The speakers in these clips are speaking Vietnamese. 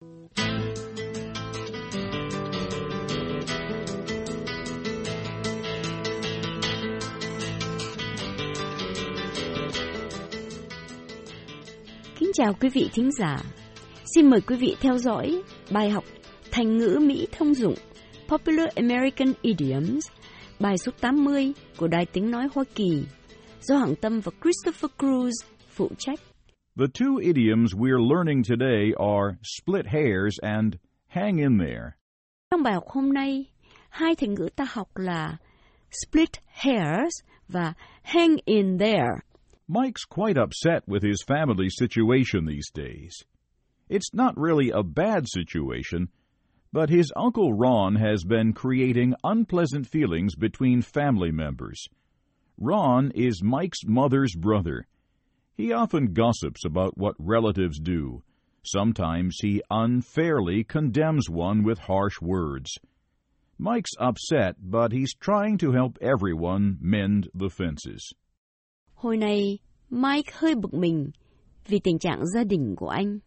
Kính chào quý vị thính giả. Xin mời quý vị theo dõi bài học Thành ngữ Mỹ thông dụng Popular American Idioms, bài số 80 của Đài Tiếng Nói Hoa Kỳ, do Hằng Tâm và Christopher Cruz phụ trách. The two idioms we're learning today are split hairs and hang in there. Trong bài học hôm nay, hai thành ngữ ta học là split hairs và hang in there. Mike's quite upset with his family situation these days. It's not really a bad situation, but his Uncle Ron has been creating unpleasant feelings between family members. Ron is Mike's mother's brother. He often gossips about what relatives do. Sometimes he unfairly condemns one with harsh words. Mike's upset, but he's trying to help everyone mend the fences. Hồi này, Mike hơi bực mình vì tình trạng gia đình của anh.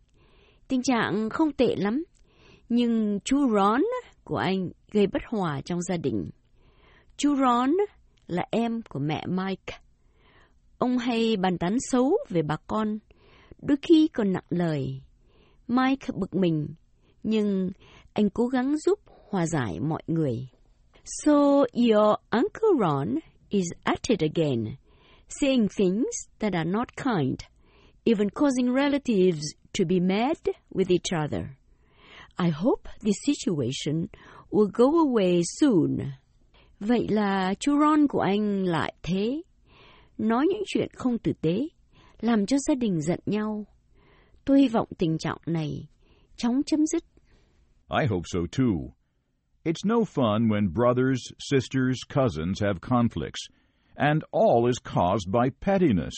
Tình trạng không tệ lắm, nhưng chú Ron của anh gây bất hòa trong gia đình. Chú Ron là em của mẹ Mike. Ông hay bàn tán xấu về bà con, đôi khi còn nặng lời. Mike bực mình, nhưng anh cố gắng giúp hòa giải mọi người. So your Uncle Ron is at it again, saying things that are not kind, even causing relatives to be mad with each other. I hope this situation will go away soon. Vậy là chú Ron của anh lại thế. Nói những chuyện không tử tế, làm cho gia đình giận nhau. Tôi hy vọng tình trạng này chóng chấm dứt. I hope so too. It's no fun when brothers, sisters, cousins have conflicts, and all is caused by pettiness.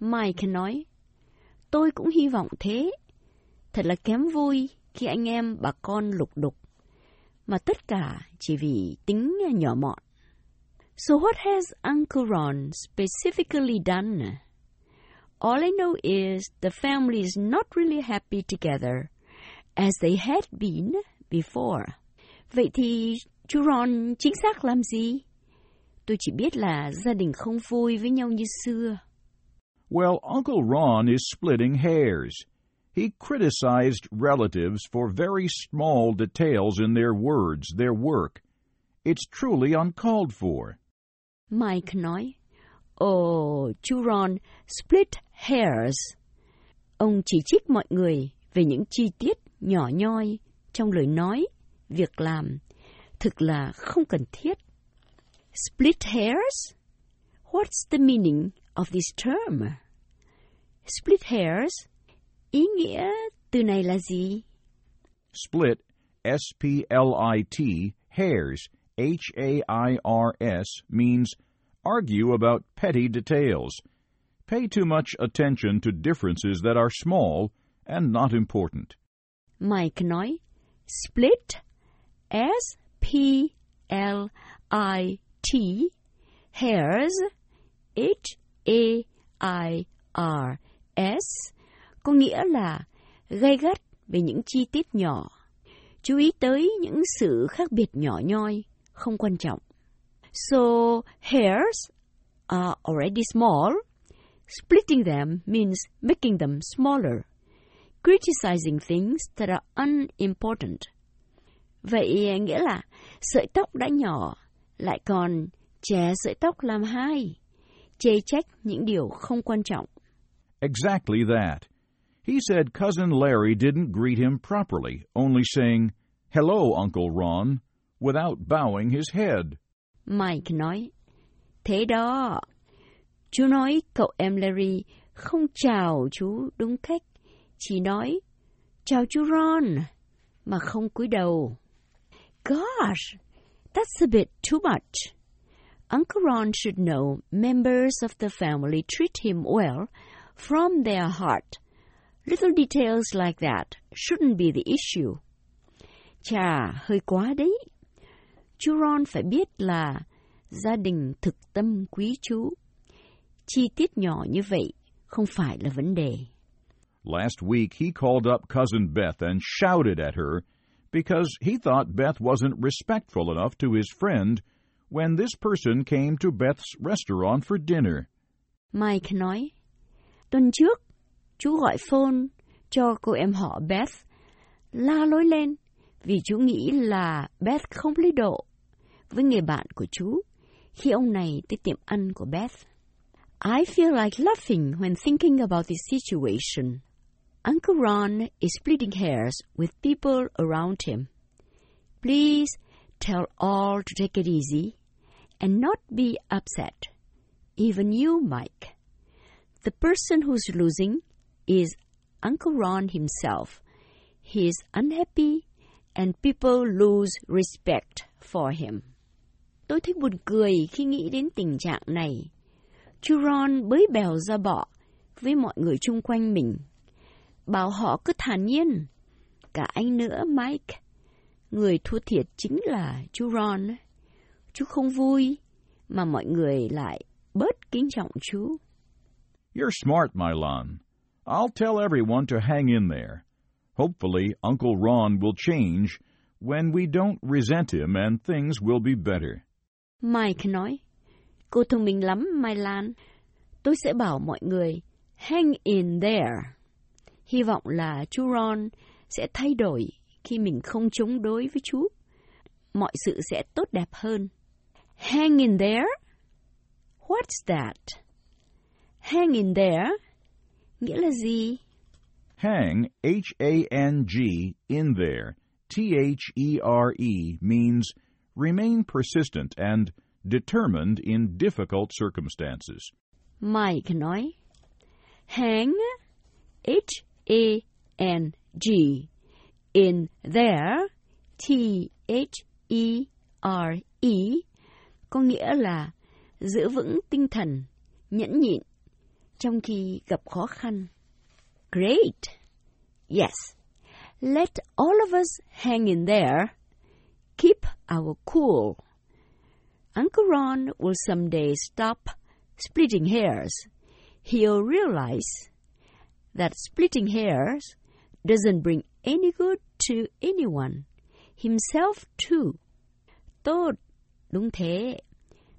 Mike nói, tôi cũng hy vọng thế. Thật là kém vui khi anh em bà con lục đục, mà tất cả chỉ vì tính nhỏ mọn. So what has Uncle Ron specifically done? All I know is the family is not really happy together as they had been before. Vậy thì chú Ron chính xác làm gì? Tôi chỉ biết là gia đình không vui với nhau như xưa. Well, Uncle Ron is splitting hairs. He criticized relatives for very small details in their words, their work. It's truly uncalled for. Mike nói, Ồ, chú Ron split hairs. Ông chỉ trích mọi người về những chi tiết nhỏ nhoi trong lời nói, việc làm, thực là không cần thiết. Split hairs? What's the meaning of this term? Split hairs? Ý nghĩa từ này là gì? Split, S-P-L-I-T, hairs, H-A-I-R-S, means argue about petty details. Pay too much attention to differences that are small and not important. Mike nói, split, S-P-L-I-T, hairs, H-A-I-R-S, có nghĩa là gay gắt về những chi tiết nhỏ. Chú ý tới những sự khác biệt nhỏ nhoi, không quan trọng. So, hairs are already small. Splitting them means making them smaller. Criticizing things that are unimportant. Vậy nghĩa là sợi tóc đã nhỏ, lại còn chè sợi tóc làm hai, chê trách những điều không quan trọng. Exactly that. He said Cousin Larry didn't greet him properly, only saying, Hello, Uncle Ron, without bowing his head. Mike nói, thế đó. Chú nói cậu em Larry không chào chú đúng cách, chỉ nói chào chú Ron, mà không cúi đầu. Gosh, that's a bit too much. Uncle Ron should know members of the family treat him well from their heart. Little details like that shouldn't be the issue. Chà, hơi quá đấy. Chú Ron phải biết là gia đình thực tâm quý chú. Chi tiết nhỏ như vậy không phải là vấn đề. Last week he called up Cousin Beth and shouted at her because he thought Beth wasn't respectful enough to his friend when this person came to Beth's restaurant for dinner. Mike nói, tuần trước, chú gọi phone cho cô em họ Beth, la lối lên vì chú nghĩ là Beth không lý độ với người bạn của chú khi ông này tới tiệm ăn của Beth. I feel like laughing when thinking about this situation. Uncle Ron is splitting hairs with people around him. Please tell all to take it easy and not be upset. Even you, Mike. The person who's losing is Uncle Ron himself. He is unhappy and people lose respect for him. Tôi thấy buồn cười khi nghĩ đến tình trạng này. Chú Ron bới bèo ra bọ với mọi người chung quanh mình. Bảo họ cứ thản nhiên. Cả anh nữa, Mike. Người thua thiệt chính là chú Ron. Chú không vui, mà mọi người lại bớt kính trọng chú. You're smart, Milan. I'll tell everyone to hang in there. Hopefully, Uncle Ron will change when we don't resent him and things will be better. Mike nói, cô thông minh lắm, Mai Lan. Tôi sẽ bảo mọi người, hang in there. Hy vọng là chú Ron sẽ thay đổi khi mình không chống đối với chú. Mọi sự sẽ tốt đẹp hơn. Hang in there? What's that? Hang in there? Nghĩa là gì? Hang, H-A-N-G, in there, T-H-E-R-E, means remain persistent and determined in difficult circumstances. Mike nói, hang, H-A-N-G, in there, T-H-E-R-E, có nghĩa là giữ vững tinh thần, nhẫn nhịn, trong khi gặp khó khăn. Great! Yes, let all of us hang in there. Keep our cool. Uncle Ron will someday stop splitting hairs. He'll realize that splitting hairs doesn't bring any good to anyone, himself too. Tốt, đúng thế.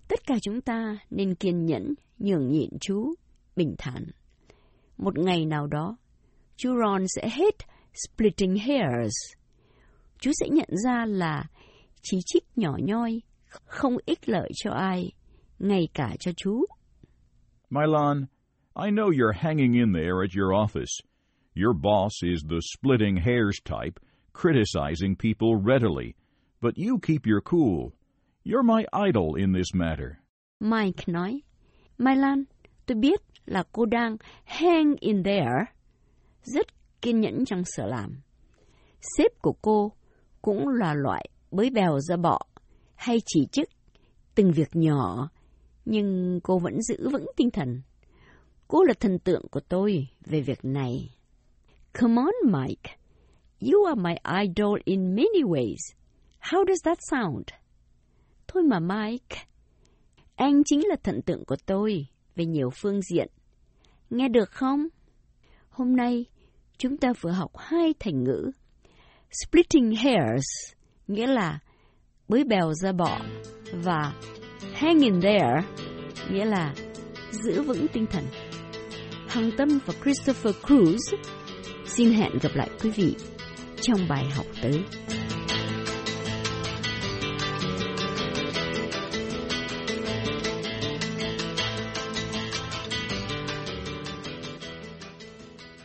Tất cả chúng ta nên kiên nhẫn, nhường nhịn chú, bình thản. Một ngày nào đó, chú Ron sẽ hết splitting hairs. Chú sẽ nhận ra là chỉ trích nhỏ nhoi, không ích lợi cho ai, ngay cả cho chú. Milan, I know you're hanging in there at your office. Your boss is the splitting hairs type, criticizing people readily. But you keep your cool. You're my idol in this matter. Mike nói, Mai Lan, tôi biết là cô đang hang in there. Rất kiên nhẫn trong sở làm. Sếp của cô cũng là loại bới bèo ra bọ hay chỉ trích từng việc nhỏ, nhưng cô vẫn giữ vững tinh thần. Cô là thần tượng của tôi về việc này. Come on, Mike. You are my idol in many ways. How does that sound? Thôi mà Mike, anh chính là thần tượng của tôi về nhiều phương diện. Nghe được không? Hôm nay, chúng ta vừa học hai thành ngữ. Splitting hairs, nghĩa là bới bèo ra bỏ và hang in there, nghĩa là giữ vững tinh thần. Hằng Tâm và Christopher Cruz xin hẹn gặp lại quý vị trong bài học tới.